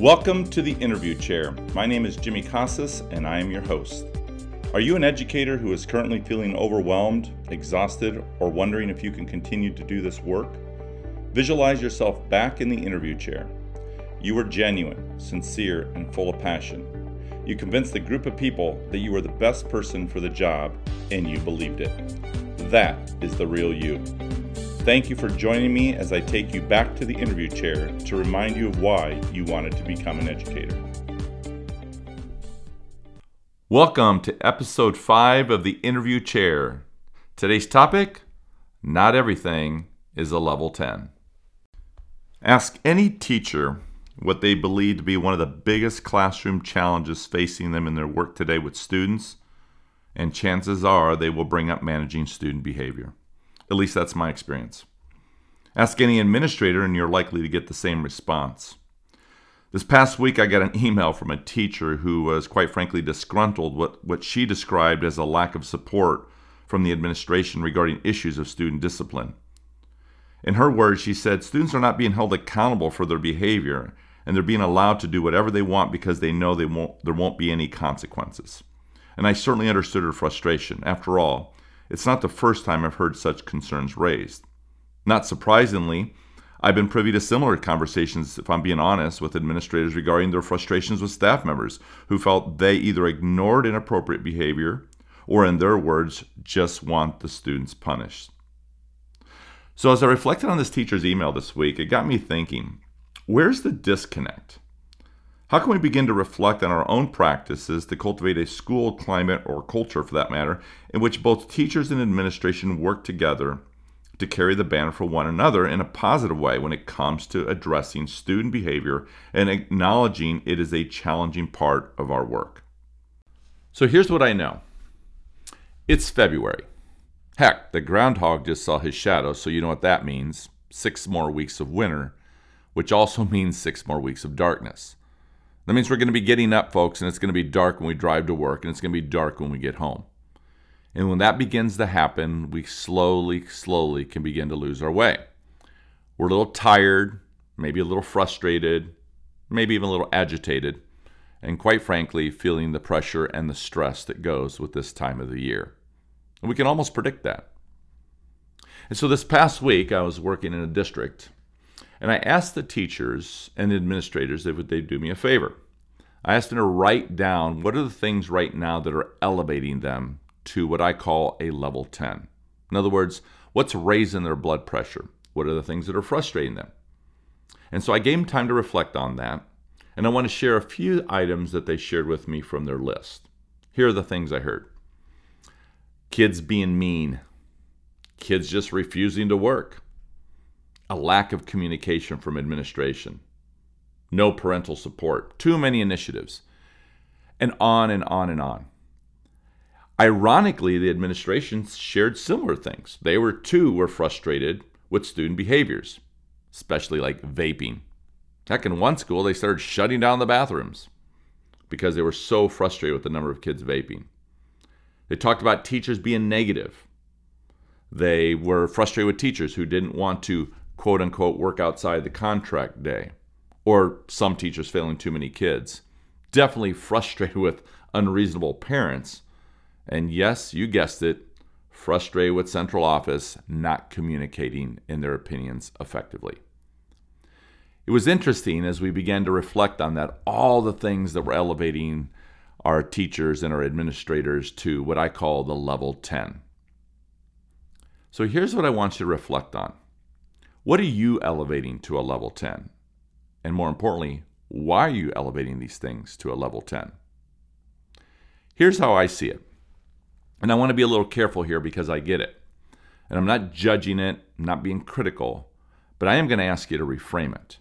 Welcome to the interview chair. My name is Jimmy Casas and I am your host. Are you an educator who is currently feeling overwhelmed, exhausted, or wondering if you can continue to do this work? Visualize yourself back in the interview chair. You were genuine, sincere, and full of passion. You convinced the group of people that you were the best person for the job, and you believed it. That is the real you. Thank you for joining me as I take you back to the interview chair to remind you of why you wanted to become an educator. Welcome to episode 5 of the interview chair. Today's topic Not everything is a level 10. Ask any teacher what they believe to be one of the biggest classroom challenges facing them in their work today with students, and chances are they will bring up managing student behavior. At least that's my experience. Ask any administrator, and you're likely to get the same response. This past week, I got an email from a teacher who was quite frankly disgruntled what, what she described as a lack of support from the administration regarding issues of student discipline. In her words, she said, Students are not being held accountable for their behavior, and they're being allowed to do whatever they want because they know they won't, there won't be any consequences. And I certainly understood her frustration. After all, it's not the first time I've heard such concerns raised. Not surprisingly, I've been privy to similar conversations, if I'm being honest, with administrators regarding their frustrations with staff members who felt they either ignored inappropriate behavior or, in their words, just want the students punished. So, as I reflected on this teacher's email this week, it got me thinking where's the disconnect? How can we begin to reflect on our own practices to cultivate a school climate or culture, for that matter, in which both teachers and administration work together to carry the banner for one another in a positive way when it comes to addressing student behavior and acknowledging it is a challenging part of our work? So here's what I know it's February. Heck, the groundhog just saw his shadow, so you know what that means six more weeks of winter, which also means six more weeks of darkness. That means we're going to be getting up, folks, and it's going to be dark when we drive to work, and it's going to be dark when we get home. And when that begins to happen, we slowly, slowly can begin to lose our way. We're a little tired, maybe a little frustrated, maybe even a little agitated, and quite frankly, feeling the pressure and the stress that goes with this time of the year. And we can almost predict that. And so this past week, I was working in a district and I asked the teachers and administrators if they'd do me a favor. I asked them to write down what are the things right now that are elevating them to what I call a level 10. In other words, what's raising their blood pressure? What are the things that are frustrating them? And so I gave them time to reflect on that. And I want to share a few items that they shared with me from their list. Here are the things I heard kids being mean, kids just refusing to work, a lack of communication from administration, no parental support, too many initiatives, and on and on and on. Ironically, the administration shared similar things. They were too were frustrated with student behaviors, especially like vaping. Heck, in one school, they started shutting down the bathrooms because they were so frustrated with the number of kids vaping. They talked about teachers being negative. They were frustrated with teachers who didn't want to quote unquote work outside the contract day, or some teachers failing too many kids. Definitely frustrated with unreasonable parents. And yes, you guessed it, frustrated with central office not communicating in their opinions effectively. It was interesting as we began to reflect on that, all the things that were elevating our teachers and our administrators to what I call the level 10. So here's what I want you to reflect on. What are you elevating to a level 10? And more importantly, why are you elevating these things to a level 10? Here's how I see it. And I want to be a little careful here because I get it. And I'm not judging it, not being critical, but I am going to ask you to reframe it.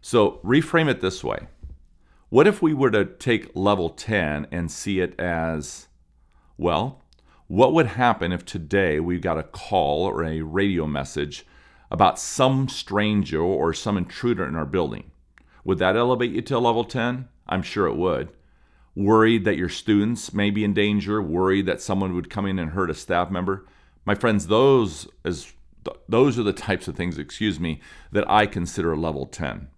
So, reframe it this way What if we were to take level 10 and see it as, well, what would happen if today we got a call or a radio message about some stranger or some intruder in our building. Would that elevate you to level 10? I'm sure it would. Worried that your students may be in danger, worried that someone would come in and hurt a staff member. My friends, those is those are the types of things, excuse me, that I consider level 10.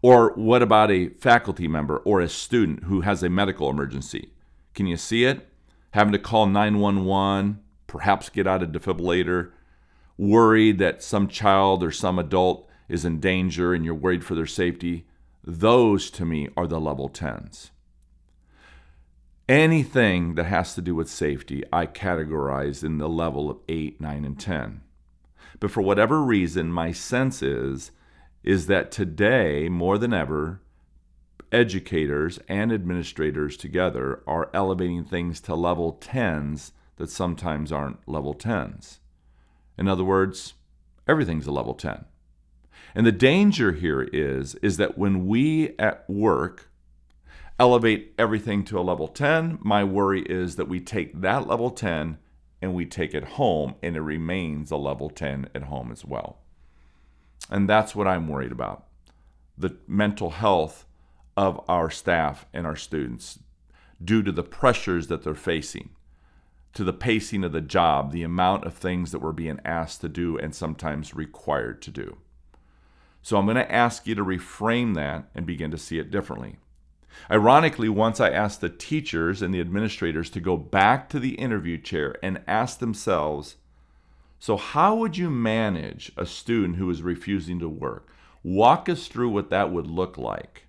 Or what about a faculty member or a student who has a medical emergency? Can you see it? Having to call 911, perhaps get out a defibrillator, worried that some child or some adult is in danger and you're worried for their safety. Those to me are the level 10s. Anything that has to do with safety, I categorize in the level of 8, 9, and 10. But for whatever reason, my sense is is that today, more than ever, educators and administrators together are elevating things to level 10s that sometimes aren't level 10s. In other words, everything's a level 10. And the danger here is is that when we at work elevate everything to a level 10, my worry is that we take that level 10 and we take it home and it remains a level 10 at home as well. And that's what I'm worried about. The mental health of our staff and our students due to the pressures that they're facing, to the pacing of the job, the amount of things that we're being asked to do and sometimes required to do. So I'm going to ask you to reframe that and begin to see it differently. Ironically, once I asked the teachers and the administrators to go back to the interview chair and ask themselves, so how would you manage a student who is refusing to work? Walk us through what that would look like.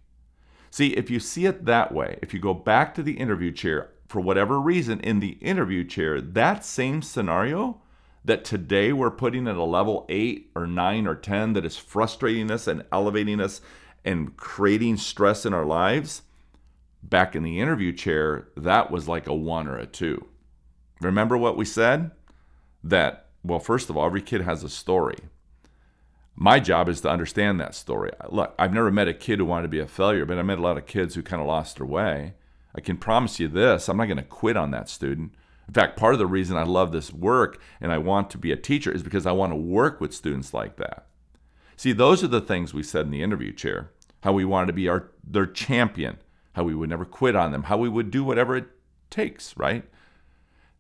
See, if you see it that way, if you go back to the interview chair for whatever reason in the interview chair, that same scenario that today we're putting at a level 8 or 9 or 10 that is frustrating us and elevating us and creating stress in our lives, back in the interview chair, that was like a 1 or a 2. Remember what we said? That, well, first of all, every kid has a story. My job is to understand that story. Look, I've never met a kid who wanted to be a failure, but I met a lot of kids who kind of lost their way. I can promise you this I'm not going to quit on that student. In fact, part of the reason I love this work and I want to be a teacher is because I want to work with students like that. See, those are the things we said in the interview chair. How we wanted to be our their champion, how we would never quit on them, how we would do whatever it takes, right?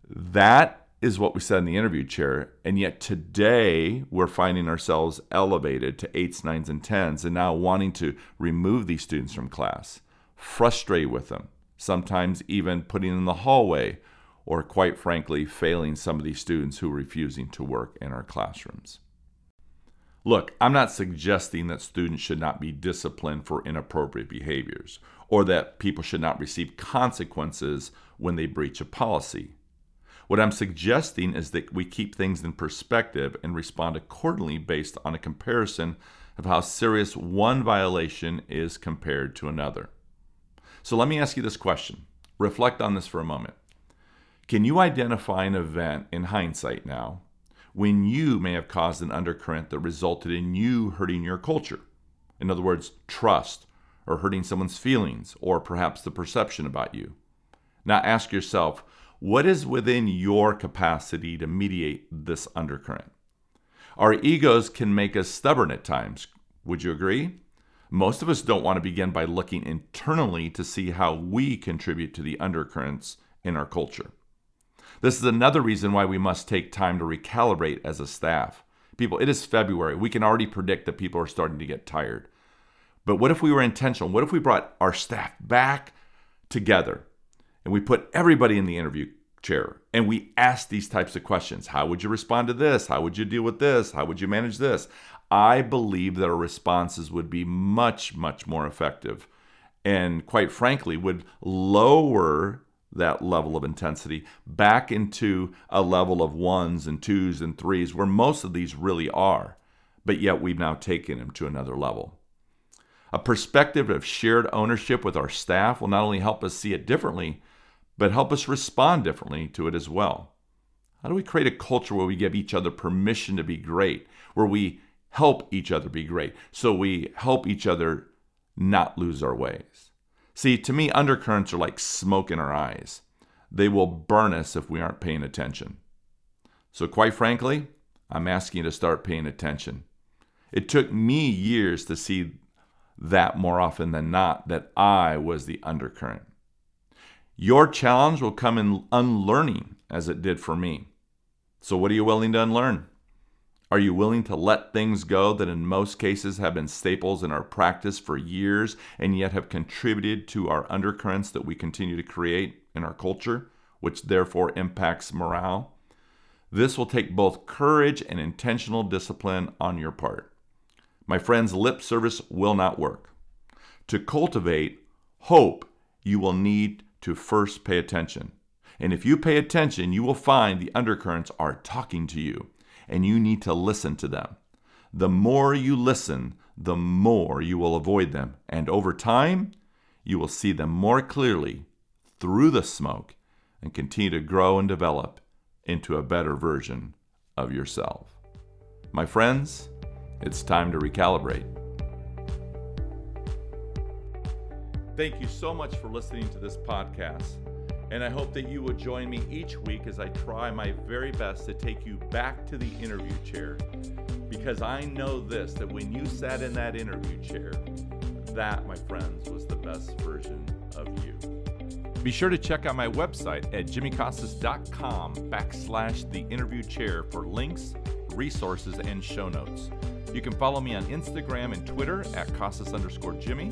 That is what we said in the interview chair. And yet today we're finding ourselves elevated to eights, nines, and tens, and now wanting to remove these students from class, frustrate with them, sometimes even putting in the hallway or quite frankly, failing some of these students who are refusing to work in our classrooms. Look, I'm not suggesting that students should not be disciplined for inappropriate behaviors or that people should not receive consequences when they breach a policy. What I'm suggesting is that we keep things in perspective and respond accordingly based on a comparison of how serious one violation is compared to another. So let me ask you this question. Reflect on this for a moment. Can you identify an event in hindsight now when you may have caused an undercurrent that resulted in you hurting your culture? In other words, trust, or hurting someone's feelings, or perhaps the perception about you. Now ask yourself, what is within your capacity to mediate this undercurrent? Our egos can make us stubborn at times. Would you agree? Most of us don't want to begin by looking internally to see how we contribute to the undercurrents in our culture. This is another reason why we must take time to recalibrate as a staff. People, it is February. We can already predict that people are starting to get tired. But what if we were intentional? What if we brought our staff back together and we put everybody in the interview chair and we asked these types of questions? How would you respond to this? How would you deal with this? How would you manage this? I believe that our responses would be much, much more effective and, quite frankly, would lower that level of intensity back into a level of ones and twos and threes where most of these really are, but yet we've now taken them to another level. A perspective of shared ownership with our staff will not only help us see it differently, but help us respond differently to it as well. How do we create a culture where we give each other permission to be great, where we help each other be great, so we help each other not lose our ways? See, to me, undercurrents are like smoke in our eyes. They will burn us if we aren't paying attention. So, quite frankly, I'm asking you to start paying attention. It took me years to see that more often than not that I was the undercurrent. Your challenge will come in unlearning as it did for me. So, what are you willing to unlearn? Are you willing to let things go that in most cases have been staples in our practice for years and yet have contributed to our undercurrents that we continue to create in our culture, which therefore impacts morale? This will take both courage and intentional discipline on your part. My friends, lip service will not work. To cultivate hope, you will need to first pay attention. And if you pay attention, you will find the undercurrents are talking to you, and you need to listen to them. The more you listen, the more you will avoid them. And over time, you will see them more clearly through the smoke and continue to grow and develop into a better version of yourself. My friends, it's time to recalibrate. Thank you so much for listening to this podcast. And I hope that you will join me each week as I try my very best to take you back to the interview chair. Because I know this that when you sat in that interview chair, that, my friends, was the best version of you. Be sure to check out my website at jimmycasas.com backslash the interview chair for links, resources, and show notes. You can follow me on Instagram and Twitter at Casas underscore Jimmy.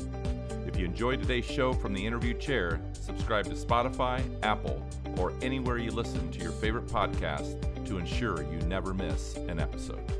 If you enjoyed today's show from the interview chair, subscribe to Spotify, Apple, or anywhere you listen to your favorite podcast to ensure you never miss an episode.